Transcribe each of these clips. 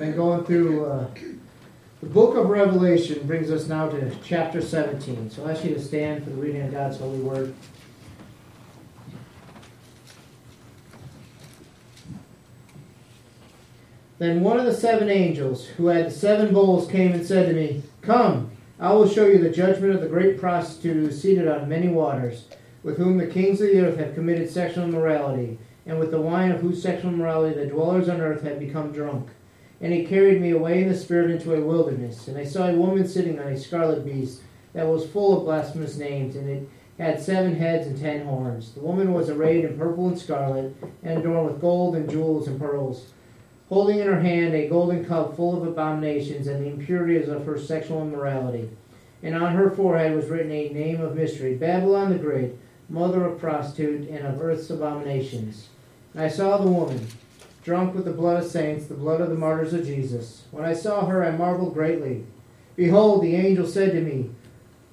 been going through uh, the book of Revelation, brings us now to chapter 17. So I ask you to stand for the reading of God's holy word. Then one of the seven angels who had the seven bowls came and said to me, Come, I will show you the judgment of the great prostitute who is seated on many waters, with whom the kings of the earth have committed sexual immorality, and with the wine of whose sexual immorality the dwellers on earth have become drunk. And he carried me away in the spirit into a wilderness, and I saw a woman sitting on a scarlet beast that was full of blasphemous names, and it had seven heads and ten horns. The woman was arrayed in purple and scarlet, and adorned with gold and jewels and pearls holding in her hand a golden cup full of abominations and the impurities of her sexual immorality. And on her forehead was written a name of mystery Babylon the Great, mother of prostitute and of earth's abominations. And I saw the woman, drunk with the blood of saints, the blood of the martyrs of Jesus. When I saw her, I marveled greatly. Behold, the angel said to me,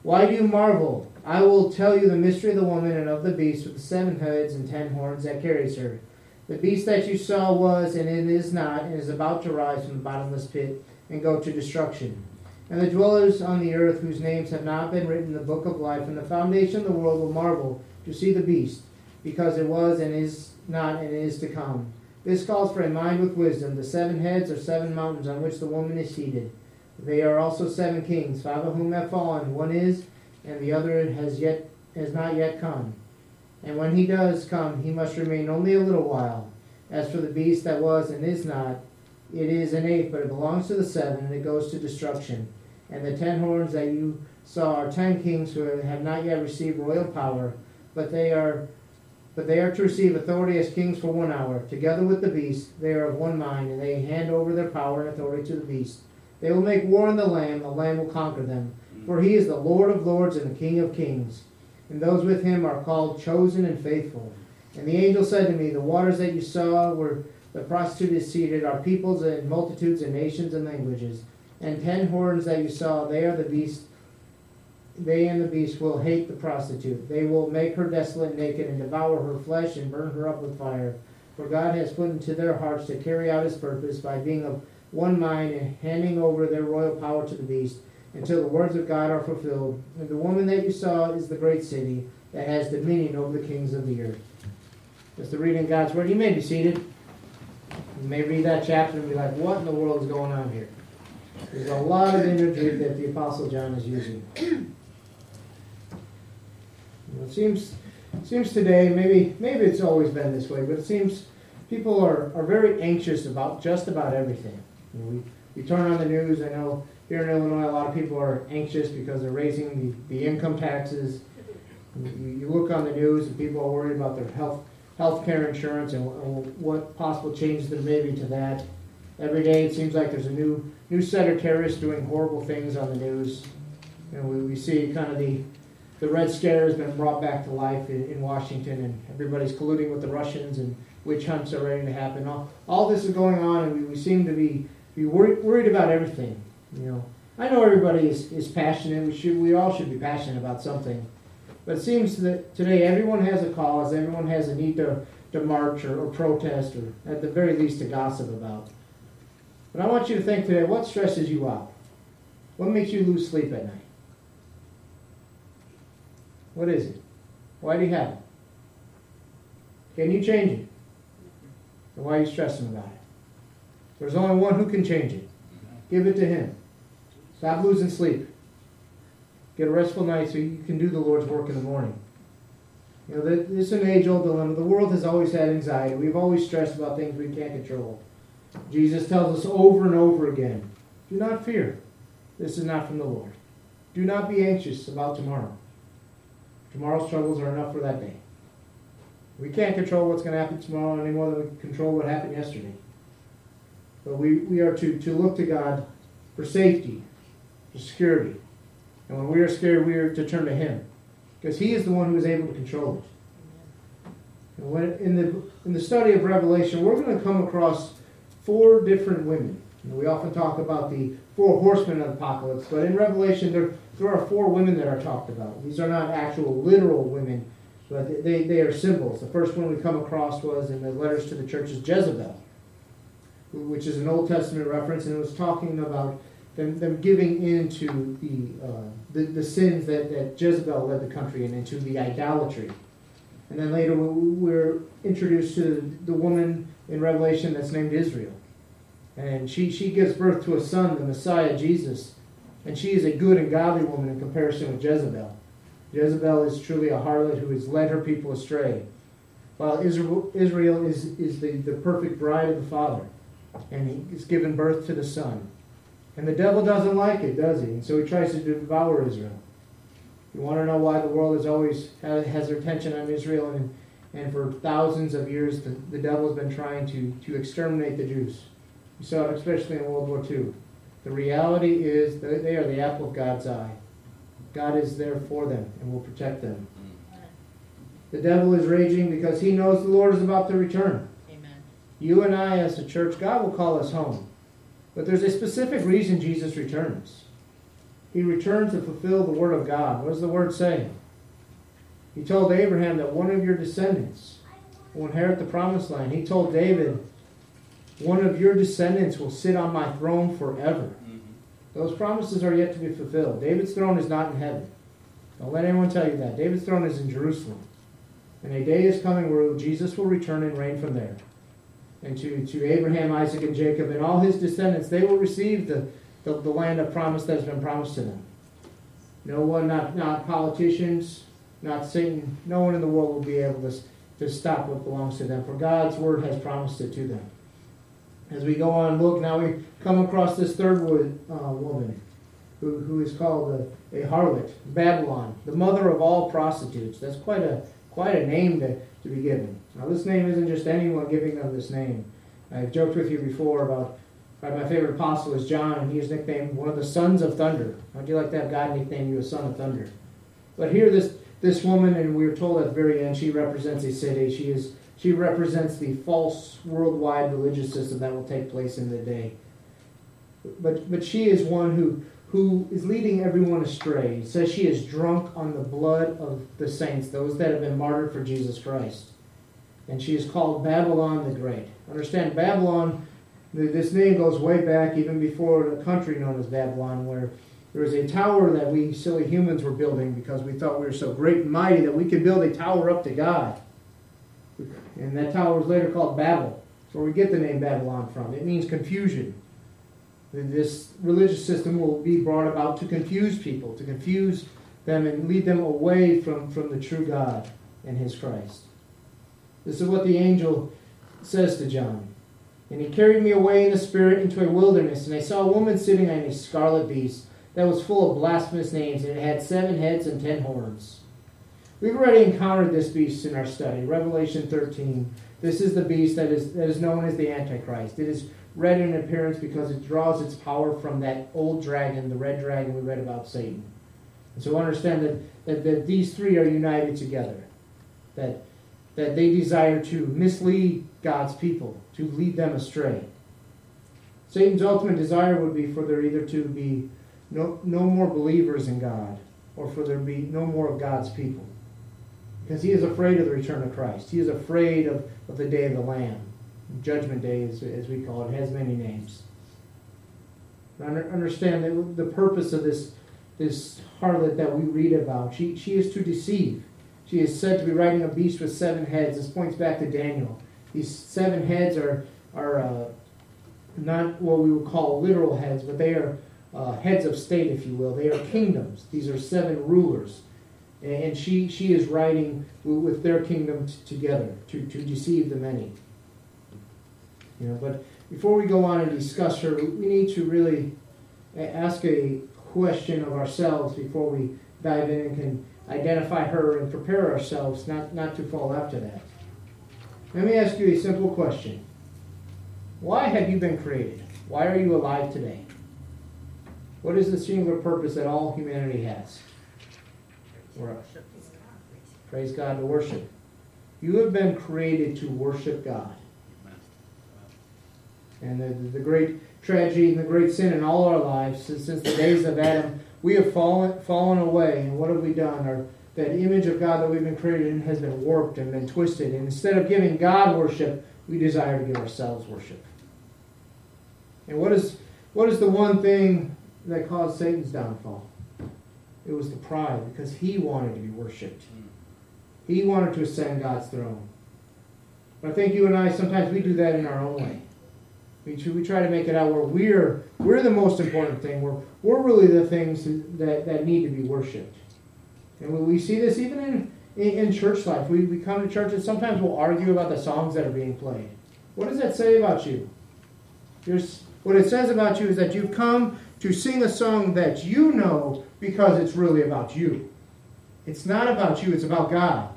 Why do you marvel? I will tell you the mystery of the woman and of the beast with the seven heads and ten horns that carries her. The beast that you saw was, and it is not, and is about to rise from the bottomless pit and go to destruction. And the dwellers on the earth, whose names have not been written in the book of life, and the foundation of the world will marvel to see the beast, because it was, and is not, and is to come. This calls for a mind with wisdom. The seven heads are seven mountains on which the woman is seated. They are also seven kings, five of whom have fallen. One is, and the other has yet has not yet come. And when he does come, he must remain only a little while. As for the beast that was and is not, it is an eighth, but it belongs to the seven, and it goes to destruction. And the ten horns that you saw are ten kings who have not yet received royal power, but they are but they are to receive authority as kings for one hour. Together with the beast, they are of one mind, and they hand over their power and authority to the beast. They will make war on the Lamb, the Lamb will conquer them. For he is the Lord of lords and the King of kings and those with him are called chosen and faithful. And the angel said to me, The waters that you saw where the prostitute is seated are peoples and multitudes and nations and languages. And ten horns that you saw, they are the beast. They and the beast will hate the prostitute. They will make her desolate and naked and devour her flesh and burn her up with fire. For God has put into their hearts to carry out his purpose by being of one mind and handing over their royal power to the beast until the words of God are fulfilled. And the woman that you saw is the great city that has dominion over the kings of the earth. That's the reading of God's word. You may be seated. You may read that chapter and be like, what in the world is going on here? There's a lot of imagery that the Apostle John is using. It seems seems today, maybe maybe it's always been this way, but it seems people are, are very anxious about just about everything. You know, we, we turn on the news, I know here in Illinois, a lot of people are anxious because they're raising the, the income taxes. You, you look on the news and people are worried about their health health care insurance and, and what possible changes there may be to that. Every day it seems like there's a new new set of terrorists doing horrible things on the news. Know, we, we see kind of the the Red Scare has been brought back to life in, in Washington, and everybody's colluding with the Russians, and witch hunts are ready to happen. All, all this is going on, and we, we seem to be, be worried, worried about everything. You know, I know everybody is, is passionate. We should we all should be passionate about something. But it seems that today everyone has a cause, everyone has a need to, to march or, or protest or at the very least to gossip about. But I want you to think today, what stresses you out? What makes you lose sleep at night? What is it? Why do you have it? Can you change it? And why are you stressing about it? There's only one who can change it. Give it to Him. Stop losing sleep. Get a restful night so you can do the Lord's work in the morning. You know, this is an age old dilemma. The world has always had anxiety. We've always stressed about things we can't control. Jesus tells us over and over again do not fear. This is not from the Lord. Do not be anxious about tomorrow. Tomorrow's troubles are enough for that day. We can't control what's going to happen tomorrow any more than we can control what happened yesterday. But we, we are to, to look to God for safety, for security. And when we are scared, we are to turn to Him. Because He is the one who is able to control it. And when, in, the, in the study of Revelation, we're going to come across four different women. We often talk about the four horsemen of the apocalypse, but in Revelation, there, there are four women that are talked about. These are not actual literal women, but they, they are symbols. The first one we come across was in the letters to the churches Jezebel. which is an Old Testament reference, and it was talking about them, them giving into the, uh, the, the sins that, that Jezebel led the country in, into the idolatry. And then later we're introduced to the woman in Revelation that's named Israel. And she, she gives birth to a son, the Messiah, Jesus. And she is a good and godly woman in comparison with Jezebel. Jezebel is truly a harlot who has led her people astray. While Israel, Israel is, is the, the perfect bride of the Father. And he is given birth to the Son. And the devil doesn't like it, does he? And so he tries to devour Israel. You want to know why the world has always has their attention on Israel, and, and for thousands of years the, the devil has been trying to, to exterminate the Jews. You saw it especially in World War II. The reality is that they are the apple of God's eye. God is there for them and will protect them. The devil is raging because he knows the Lord is about to return. Amen. You and I, as a church, God will call us home. But there's a specific reason Jesus returns. He returns to fulfill the word of God. What does the word say? He told Abraham that one of your descendants will inherit the promised land. He told David, one of your descendants will sit on my throne forever. Mm-hmm. Those promises are yet to be fulfilled. David's throne is not in heaven. Don't let anyone tell you that. David's throne is in Jerusalem. And a day is coming where Jesus will return and reign from there and to, to Abraham, Isaac, and Jacob, and all his descendants, they will receive the, the, the land of promise that has been promised to them. No one, not, not politicians, not Satan, no one in the world will be able to, to stop what belongs to them, for God's word has promised it to them. As we go on, look, now we come across this third uh, woman who, who is called a, a harlot, Babylon, the mother of all prostitutes. That's quite a, quite a name to, to be given. Now, this name isn't just anyone giving them this name. I've joked with you before about my favorite apostle is John, and he is nicknamed one of the sons of thunder. How'd you like to have God nickname you a son of thunder? But here, this this woman, and we are told at the very end, she represents a city. She is she represents the false worldwide religious system that will take place in the day. But but she is one who who is leading everyone astray. It says she is drunk on the blood of the saints, those that have been martyred for Jesus Christ. And she is called Babylon the Great. Understand, Babylon, this name goes way back even before the country known as Babylon, where there was a tower that we silly humans were building because we thought we were so great and mighty that we could build a tower up to God. And that tower was later called Babel. That's where we get the name Babylon from. It means confusion this religious system will be brought about to confuse people, to confuse them and lead them away from, from the true God and his Christ. This is what the angel says to John. And he carried me away in the spirit into a wilderness, and I saw a woman sitting on a scarlet beast that was full of blasphemous names, and it had seven heads and ten horns. We've already encountered this beast in our study, Revelation 13. This is the beast that is, that is known as the Antichrist. It is red in appearance because it draws its power from that old dragon, the red dragon we read about Satan. And so understand that, that, that these three are united together. That, that they desire to mislead God's people, to lead them astray. Satan's ultimate desire would be for there either to be no, no more believers in God or for there to be no more of God's people. Because he is afraid of the return of Christ. He is afraid of, of the day of the Lamb. Judgment Day, as, as we call it, has many names. Understand that the purpose of this, this harlot that we read about, she, she is to deceive. She is said to be riding a beast with seven heads. This points back to Daniel. These seven heads are, are uh, not what we would call literal heads, but they are uh, heads of state, if you will. They are kingdoms. These are seven rulers. And she, she is riding with their kingdom t- together to, to deceive the many. You know, but before we go on and discuss her, we need to really ask a question of ourselves before we dive in and can identify her and prepare ourselves not, not to fall after that. Let me ask you a simple question. Why have you been created? Why are you alive today? What is the singular purpose that all humanity has? Praise God to worship. You have been created to worship God. And the, the great tragedy and the great sin in all our lives since, since the days of Adam, we have fallen, fallen away. And what have we done? Our, that image of God that we've been created in has been warped and been twisted. And instead of giving God worship, we desire to give ourselves worship. And what is what is the one thing that caused Satan's downfall? It was the pride because he wanted to be worshipped. Hmm. He wanted to ascend God's throne. But I think you and I sometimes we do that in our own way. We, we try to make it out where we're we're the most important thing. We're we're really the things that, that need to be worshipped. And we see this even in, in, in church life. We, we come to church and sometimes we'll argue about the songs that are being played. What does that say about you? There's, what it says about you is that you've come to sing a song that you know because it's really about you. It's not about you, it's about God.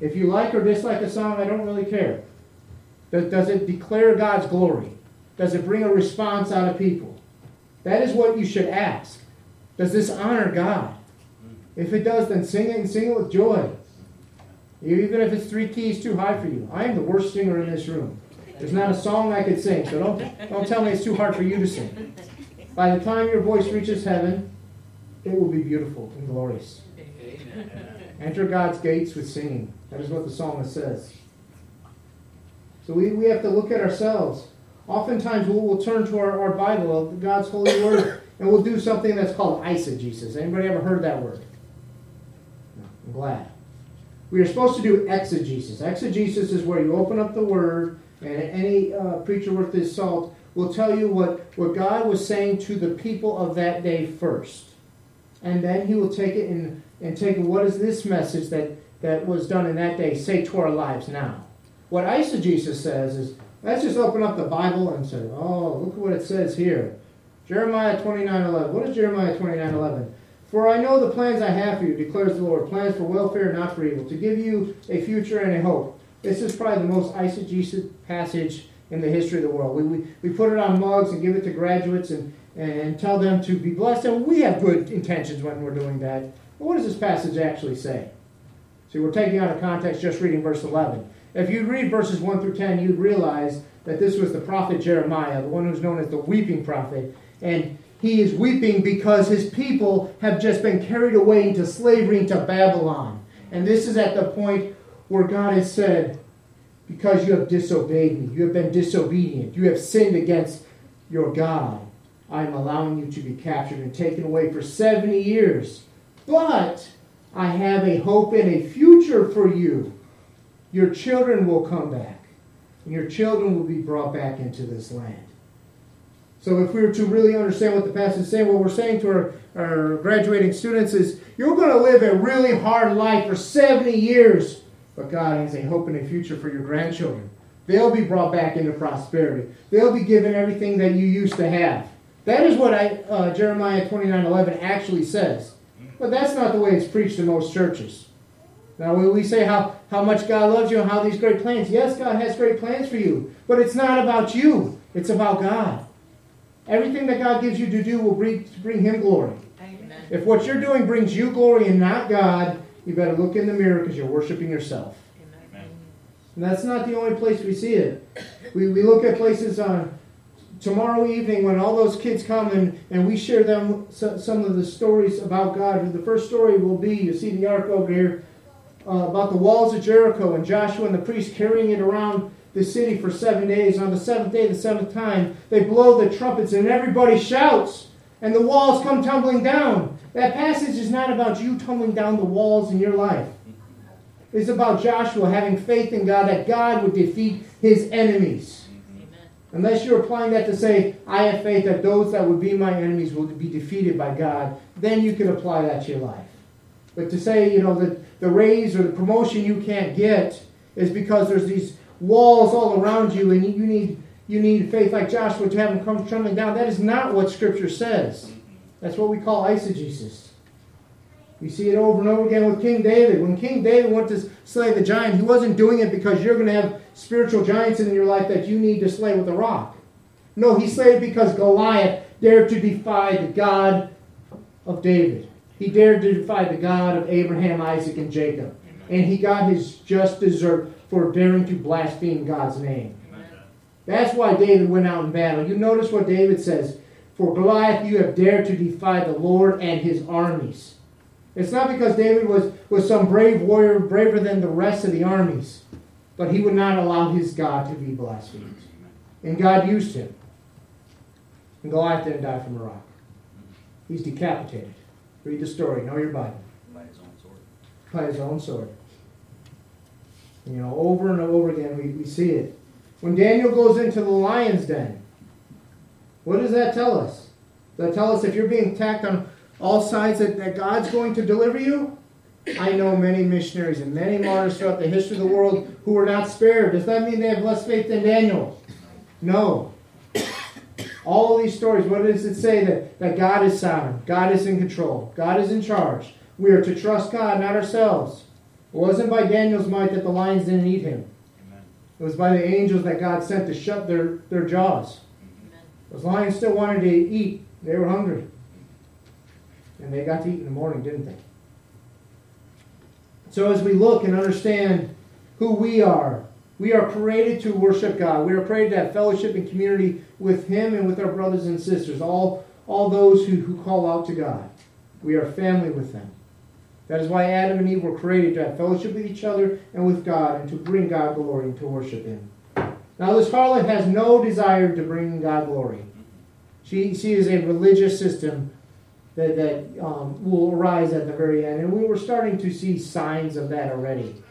If you like or dislike a song, I don't really care. Does it declare God's glory? Does it bring a response out of people? That is what you should ask. Does this honor God? Mm-hmm. If it does, then sing it and sing it with joy. Even if it's three keys too high for you. I am the worst singer in this room. There's not a song I could sing, so don't, don't tell me it's too hard for you to sing. By the time your voice reaches heaven, it will be beautiful and glorious. Enter God's gates with singing. That is what the psalmist says. So we, we have to look at ourselves. Oftentimes we'll, we'll turn to our, our Bible, God's holy word, and we'll do something that's called eisegesis. Anybody ever heard that word? No, I'm glad. We are supposed to do exegesis. Exegesis is where you open up the word, and any uh, preacher worth his salt will tell you what, what God was saying to the people of that day first. And then he will take it and, and take what is this message that, that was done in that day say to our lives now. What eisegesis says is let's just open up the Bible and say, oh, look what it says here. Jeremiah 29 11. What is Jeremiah 29 11? For I know the plans I have for you, declares the Lord, plans for welfare, not for evil, to give you a future and a hope. This is probably the most eisegesis passage in the history of the world. We, we, we put it on mugs and give it to graduates and, and tell them to be blessed, and we have good intentions when we're doing that. But what does this passage actually say? See, we're taking out of context just reading verse 11. If you read verses 1 through 10, you'd realize that this was the prophet Jeremiah, the one who's known as the weeping prophet. And he is weeping because his people have just been carried away into slavery into Babylon. And this is at the point where God has said, Because you have disobeyed me, you have been disobedient, you have sinned against your God, I am allowing you to be captured and taken away for 70 years. But I have a hope and a future for you. Your children will come back, and your children will be brought back into this land. So if we were to really understand what the passage is saying, what we're saying to our, our graduating students is you're going to live a really hard life for 70 years, but God has a hope and a future for your grandchildren. They'll be brought back into prosperity. They'll be given everything that you used to have. That is what I, uh, Jeremiah 29 11 actually says. But that's not the way it's preached in most churches. Now, when we say how, how much God loves you and how these great plans, yes, God has great plans for you, but it's not about you, it's about God. Everything that God gives you to do will bring, bring Him glory. Amen. If what you're doing brings you glory and not God, you better look in the mirror because you're worshiping yourself. Amen. And that's not the only place we see it. We, we look at places on tomorrow evening when all those kids come and, and we share them some of the stories about God. The first story will be you see the ark over here uh, about the walls of Jericho and Joshua and the priest carrying it around the city for seven days. On the seventh day, the seventh time, they blow the trumpets and everybody shouts, and the walls come tumbling down. That passage is not about you tumbling down the walls in your life. It's about Joshua having faith in God that God would defeat his enemies. Unless you're applying that to say, I have faith that those that would be my enemies will be defeated by God, then you could apply that to your life. But to say, you know, that the raise or the promotion you can't get is because there's these walls all around you and you need you need faith like Joshua to have them come trembling down. That is not what Scripture says. That's what we call eisegesis. We see it over and over again with King David. When King David went to slay the giant, he wasn't doing it because you're going to have spiritual giants in your life that you need to slay with a rock. No, he slayed because Goliath dared to defy the God of David. He dared to defy the God of Abraham, Isaac, and Jacob. And he got his just desert for daring to blaspheme God's name. That's why David went out in battle. You notice what David says For Goliath, you have dared to defy the Lord and his armies. It's not because David was, was some brave warrior, braver than the rest of the armies, but he would not allow his God to be blasphemed. And God used him. And Goliath didn't die from a rock. He's decapitated. Read the story. Know your Bible. By his own sword. By his own sword. You know, over and over again, we, we see it. When Daniel goes into the lion's den, what does that tell us? Does that tell us if you're being attacked on all sides that, that God's going to deliver you? I know many missionaries and many martyrs throughout the history of the world who were not spared. Does that mean they have less faith than Daniel? No. All these stories, what does it say? That, that God is sovereign, God is in control, God is in charge. We are to trust God, not ourselves. It wasn't by Daniel's might that the lions didn't eat him. Amen. It was by the angels that God sent to shut their, their jaws. Those lions still wanted to eat. They were hungry. And they got to eat in the morning, didn't they? So as we look and understand who we are, we are created to worship God. We are created to have fellowship and community with Him and with our brothers and sisters, all, all those who, who call out to God. We are family with them. That is why Adam and Eve were created to have fellowship with each other and with God and to bring God glory and to worship Him. Now, this harlot has no desire to bring God glory. She, she is a religious system that, that um, will arise at the very end. And we were starting to see signs of that already,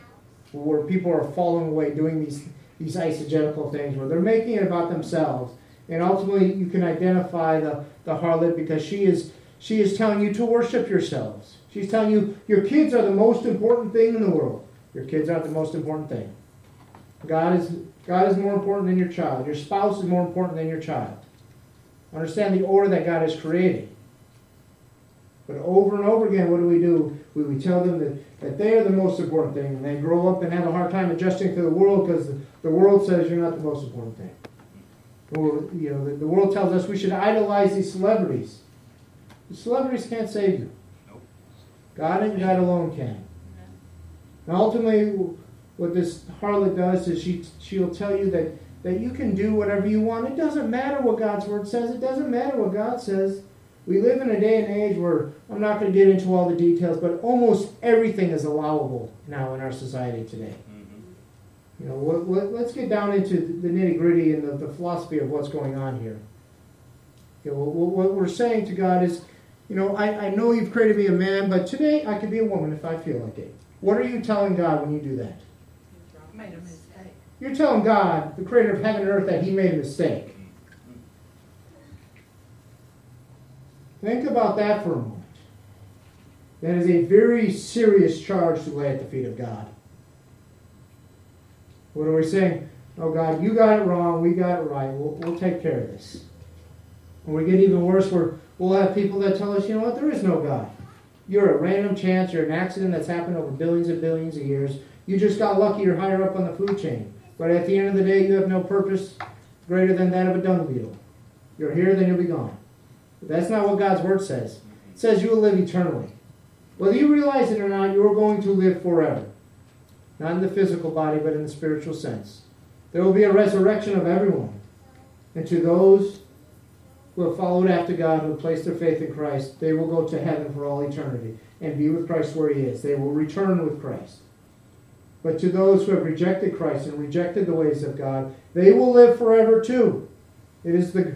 where people are falling away doing these, these eisegetical things, where they're making it about themselves. And ultimately, you can identify the, the harlot because she is, she is telling you to worship yourselves. She's telling you your kids are the most important thing in the world. Your kids aren't the most important thing. God is, God is more important than your child. Your spouse is more important than your child. Understand the order that God has created. But over and over again, what do we do? We, we tell them that, that they are the most important thing, and they grow up and have a hard time adjusting to the world because the, the world says you're not the most important thing. Or, you know, the, the world tells us we should idolize these celebrities. The celebrities can't save you. Nope. God and God alone can. And ultimately, what this harlot does is she she'll tell you that that you can do whatever you want. It doesn't matter what God's word says. It doesn't matter what God says. We live in a day and age where I'm not going to get into all the details, but almost everything is allowable now in our society today. Mm-hmm. You know, what, what, let's get down into the nitty gritty and the, the philosophy of what's going on here. You know, what, what we're saying to God is, you know, I, I know you've created me a man, but today I could be a woman if I feel like it. What are you telling God when you do that? Made a mistake. You're telling God, the creator of heaven and earth, that he made a mistake. Think about that for a moment. That is a very serious charge to lay at the feet of God. What are we saying? Oh, God, you got it wrong. We got it right. We'll, we'll take care of this. When we get even worse, we're, we'll have people that tell us, you know what, there is no God. You're a random chance. You're an accident that's happened over billions and billions of years. You just got lucky. You're higher up on the food chain. But at the end of the day, you have no purpose greater than that of a dung beetle. You're here, then you'll be gone. That's not what God's word says. It says you will live eternally. Whether you realize it or not, you are going to live forever. Not in the physical body, but in the spiritual sense. There will be a resurrection of everyone. And to those who have followed after God, who have placed their faith in Christ, they will go to heaven for all eternity and be with Christ where He is. They will return with Christ. But to those who have rejected Christ and rejected the ways of God, they will live forever too. It is the,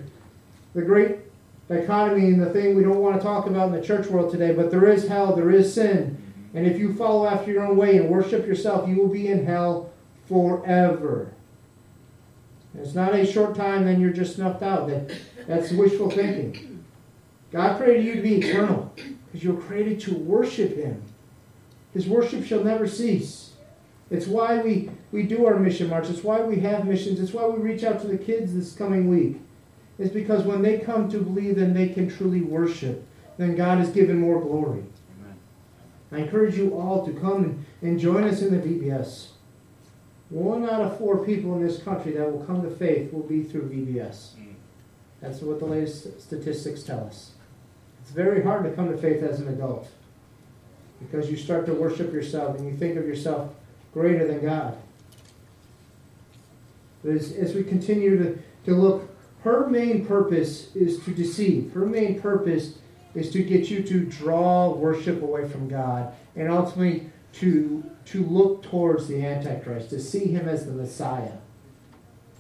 the great dichotomy and the thing we don't want to talk about in the church world today, but there is hell, there is sin. And if you follow after your own way and worship yourself, you will be in hell forever. And it's not a short time, then you're just snuffed out. That, that's wishful thinking. God created you to be eternal because you're created to worship Him. His worship shall never cease. It's why we, we do our mission march. It's why we have missions. It's why we reach out to the kids this coming week. It's because when they come to believe and they can truly worship, then God is given more glory. Amen. I encourage you all to come and, and join us in the VBS. One out of four people in this country that will come to faith will be through VBS. Mm. That's what the latest statistics tell us. It's very hard to come to faith as an adult because you start to worship yourself and you think of yourself greater than God. But as, as we continue to, to look, her main purpose is to deceive. Her main purpose is to get you to draw worship away from God and ultimately to, to look towards the Antichrist, to see him as the Messiah.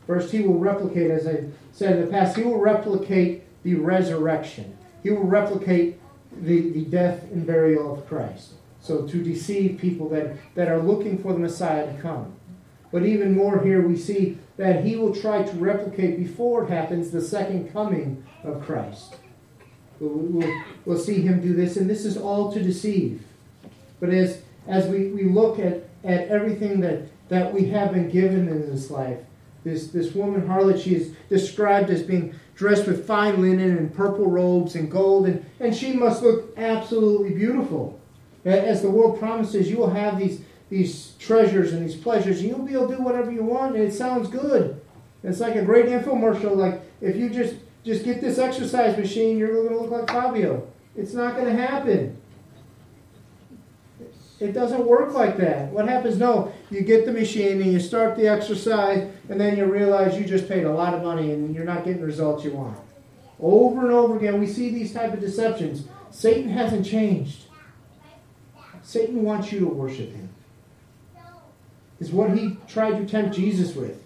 First, he will replicate, as I said in the past, he will replicate the resurrection. He will replicate the, the death and burial of Christ. So to deceive people that, that are looking for the Messiah to come. But even more here, we see that he will try to replicate before it happens the second coming of Christ. We'll, we'll, we'll see him do this, and this is all to deceive. But as, as we, we look at, at everything that, that we have been given in this life, this, this woman harlot, she is described as being dressed with fine linen and purple robes and gold, and, and she must look absolutely beautiful. As the world promises, you will have these, these treasures and these pleasures, and you'll be able to do whatever you want, and it sounds good. It's like a great infomercial. Like if you just just get this exercise machine, you're going to look like Fabio. It's not going to happen. It doesn't work like that. What happens? No, you get the machine and you start the exercise, and then you realize you just paid a lot of money and you're not getting the results you want. Over and over again, we see these type of deceptions. Satan hasn't changed. Satan wants you to worship him. Is what he tried to tempt Jesus with.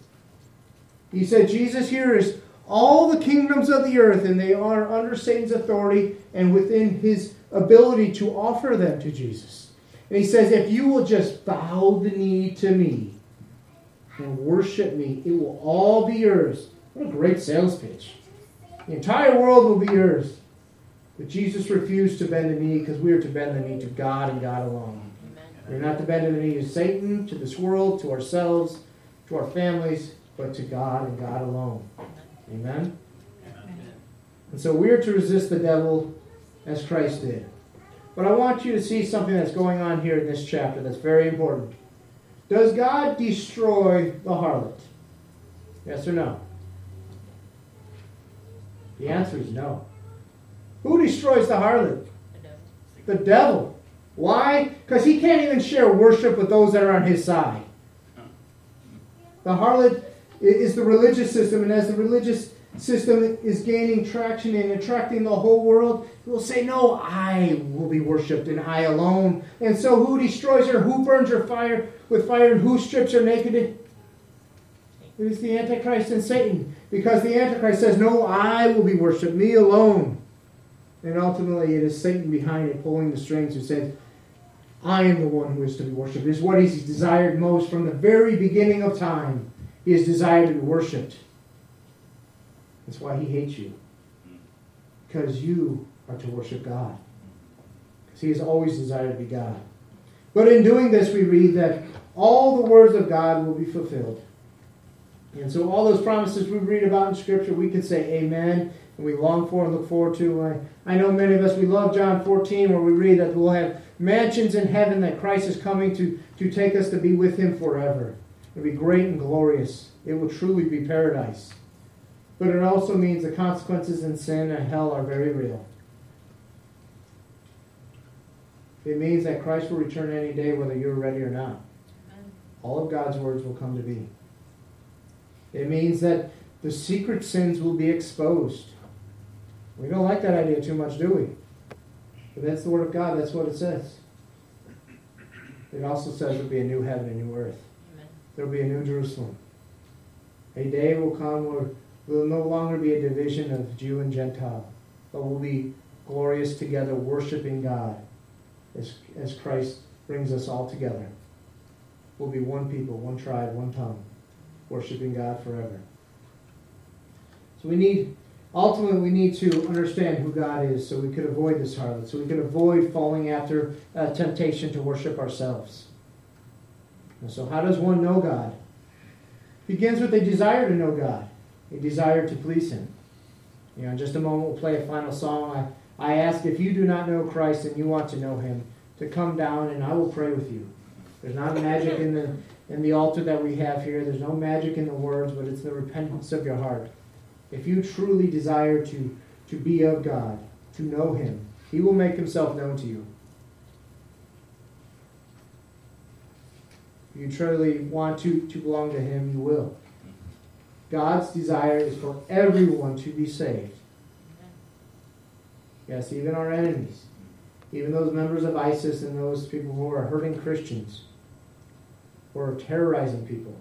He said, Jesus here is all the kingdoms of the earth, and they are under Satan's authority and within his ability to offer them to Jesus. And he says, if you will just bow the knee to me and worship me, it will all be yours. What a great sales pitch. The entire world will be yours. But Jesus refused to bend the knee because we are to bend the knee to God and God alone. We're not to bend the knee to Satan, to this world, to ourselves, to our families, but to God and God alone. Amen? Amen? And so we are to resist the devil as Christ did. But I want you to see something that's going on here in this chapter that's very important. Does God destroy the harlot? Yes or no? The answer is no. Who destroys the harlot? The devil. Why? Because he can't even share worship with those that are on his side. The harlot is the religious system, and as the religious system is gaining traction and attracting the whole world, he will say, No, I will be worshipped and I alone. And so who destroys her? Who burns her fire with fire and who strips her naked? It is the Antichrist and Satan. Because the Antichrist says, No, I will be worshipped, me alone. And ultimately it is Satan behind it pulling the strings who says, I am the one who is to be worshipped. Is what he's desired most from the very beginning of time. He has desired to be worshipped. That's why he hates you. Because you are to worship God. Because he has always desired to be God. But in doing this, we read that all the words of God will be fulfilled. And so, all those promises we read about in Scripture, we can say amen, and we long for and look forward to. I, I know many of us, we love John 14, where we read that we'll have mansions in heaven, that Christ is coming to, to take us to be with him forever. It'll be great and glorious. It will truly be paradise. But it also means the consequences in sin and hell are very real. It means that Christ will return any day whether you're ready or not. All of God's words will come to be. It means that the secret sins will be exposed. We don't like that idea too much, do we? But that's the Word of God. That's what it says. It also says there'll be a new heaven and new earth. There'll be a new Jerusalem. A day will come where there will no longer be a division of Jew and Gentile, but we'll be glorious together, worshiping God as, as Christ brings us all together. We'll be one people, one tribe, one tongue, worshiping God forever. So we need, ultimately, we need to understand who God is so we could avoid this harlot, so we could avoid falling after uh, temptation to worship ourselves. And so, how does one know God? It begins with a desire to know God, a desire to please Him. You know, in just a moment, we'll play a final song. I, I ask if you do not know Christ and you want to know Him, to come down and I will pray with you. There's not magic in the in the altar that we have here. There's no magic in the words, but it's the repentance of your heart. If you truly desire to, to be of God, to know Him, He will make Himself known to you. If you truly want to, to belong to Him, you will. God's desire is for everyone to be saved. Yes, even our enemies, even those members of ISIS and those people who are hurting Christians, or terrorizing people.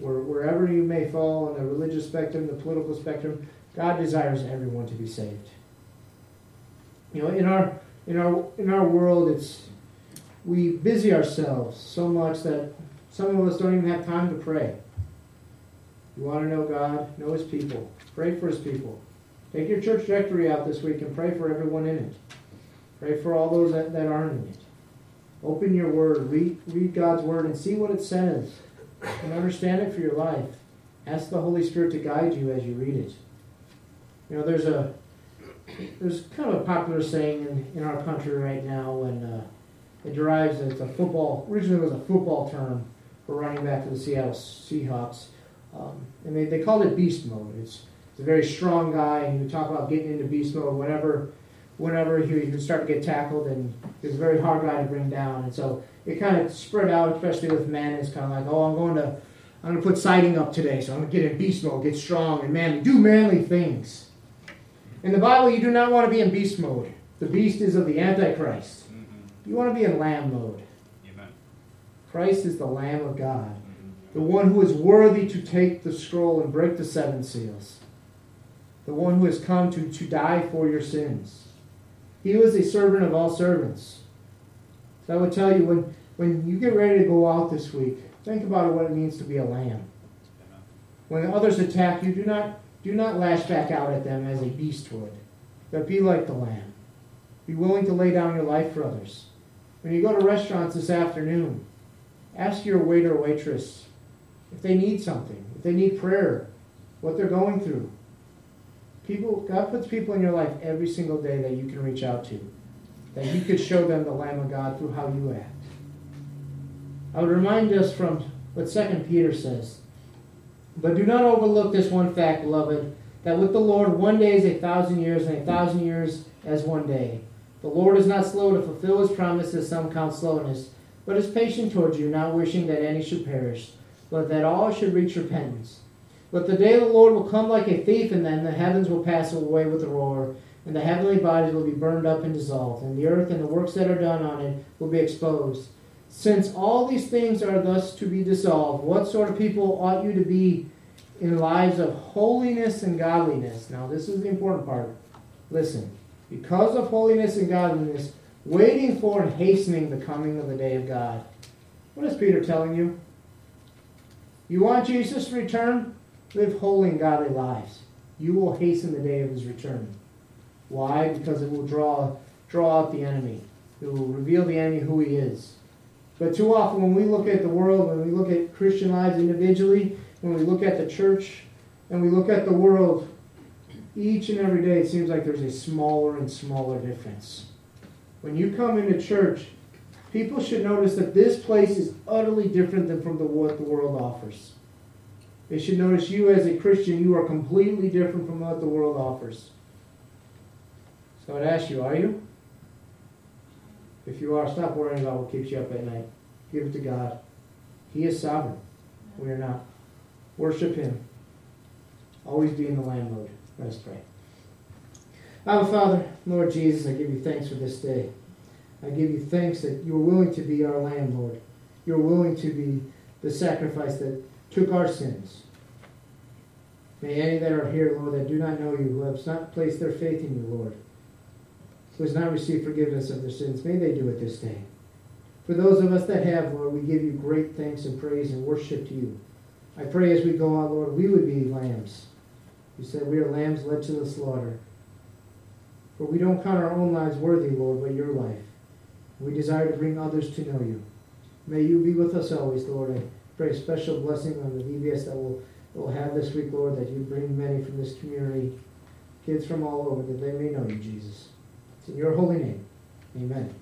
Where, wherever you may fall on the religious spectrum, the political spectrum, God desires everyone to be saved. You know, in our in our in our world, it's we busy ourselves so much that some of us don't even have time to pray. You want to know God? Know His people. Pray for His people. Take your church directory out this week and pray for everyone in it. Pray for all those that, that aren't in it. Open your Word. Read, read God's Word and see what it says. And understand it for your life. Ask the Holy Spirit to guide you as you read it. You know, there's a there's kind of a popular saying in, in our country right now, and uh, it derives it's a football. Originally, it was a football term for running back to the Seattle Seahawks, um, and they, they called it beast mode. It's it's a very strong guy, and you talk about getting into beast mode whenever whenever he, he would start to get tackled, and he's a very hard guy to bring down, and so it kind of spread out, especially with men. It's kind of like, oh, I'm going to I'm going to put siding up today, so I'm going to get in beast mode, get strong and manly, do manly things. In the Bible, you do not want to be in beast mode. The beast is of the Antichrist. Mm-hmm. You want to be in lamb mode. Amen. Christ is the Lamb of God, Mm-hmm. the one who is worthy to take the scroll and break the seven seals, the one who has come to, to die for your sins. He was a servant of all servants. I would tell you when, when you get ready to go out this week, think about what it means to be a lamb. When others attack you, do not do not lash back out at them as a beast would, but be like the lamb. Be willing to lay down your life for others. When you go to restaurants this afternoon, ask your waiter or waitress if they need something, if they need prayer, what they're going through. People, God puts people in your life every single day that you can reach out to, that you could show them the Lamb of God through how you act. I would remind us from what Second Peter says. But do not overlook this one fact, beloved, that with the Lord one day is a thousand years, and a thousand years as one day. The Lord is not slow to fulfill his promise, as some count slowness, but is patient towards you, not wishing that any should perish, but that all should reach repentance. But the day of the Lord will come like a thief, and then the heavens will pass away with a roar, and the heavenly bodies will be burned up and dissolved, and the earth and the works that are done on it will be exposed. Since all these things are thus to be dissolved, what sort of people ought you to be in lives of holiness and godliness? Now, this is the important part. Listen, because of holiness and godliness, waiting for and hastening the coming of the day of God. What is Peter telling you? You want Jesus to return? Live holy and godly lives. You will hasten the day of his return. Why? Because it will draw draw out the enemy. It will reveal the enemy who he is. But too often, when we look at the world, when we look at Christian lives individually, when we look at the church, and we look at the world, each and every day it seems like there's a smaller and smaller difference. When you come into church, people should notice that this place is utterly different than from the, what the world offers. They should notice you as a Christian, you are completely different from what the world offers. So I'd ask you, are you? If you are, stop worrying about what keeps you up at night. Give it to God. He is sovereign. We are not. Worship Him. Always be in the Lamb mode. Let us pray. Our Father, Lord Jesus, I give you thanks for this day. I give you thanks that you are willing to be our landlord. You're willing to be the sacrifice that took our sins. May any that are here, Lord, that do not know you, who have not placed their faith in you, Lord, who has not received forgiveness of their sins, may they do it this day. For those of us that have, Lord, we give you great thanks and praise and worship to you. I pray as we go out, Lord, we would be lambs. You said we are lambs led to the slaughter. For we don't count our own lives worthy, Lord, but your life. We desire to bring others to know you. May you be with us always, Lord. I pray a special blessing on the VBS that we'll, that we'll have this week, Lord, that you bring many from this community, kids from all over, that they may know you, Jesus. It's in your holy name. Amen.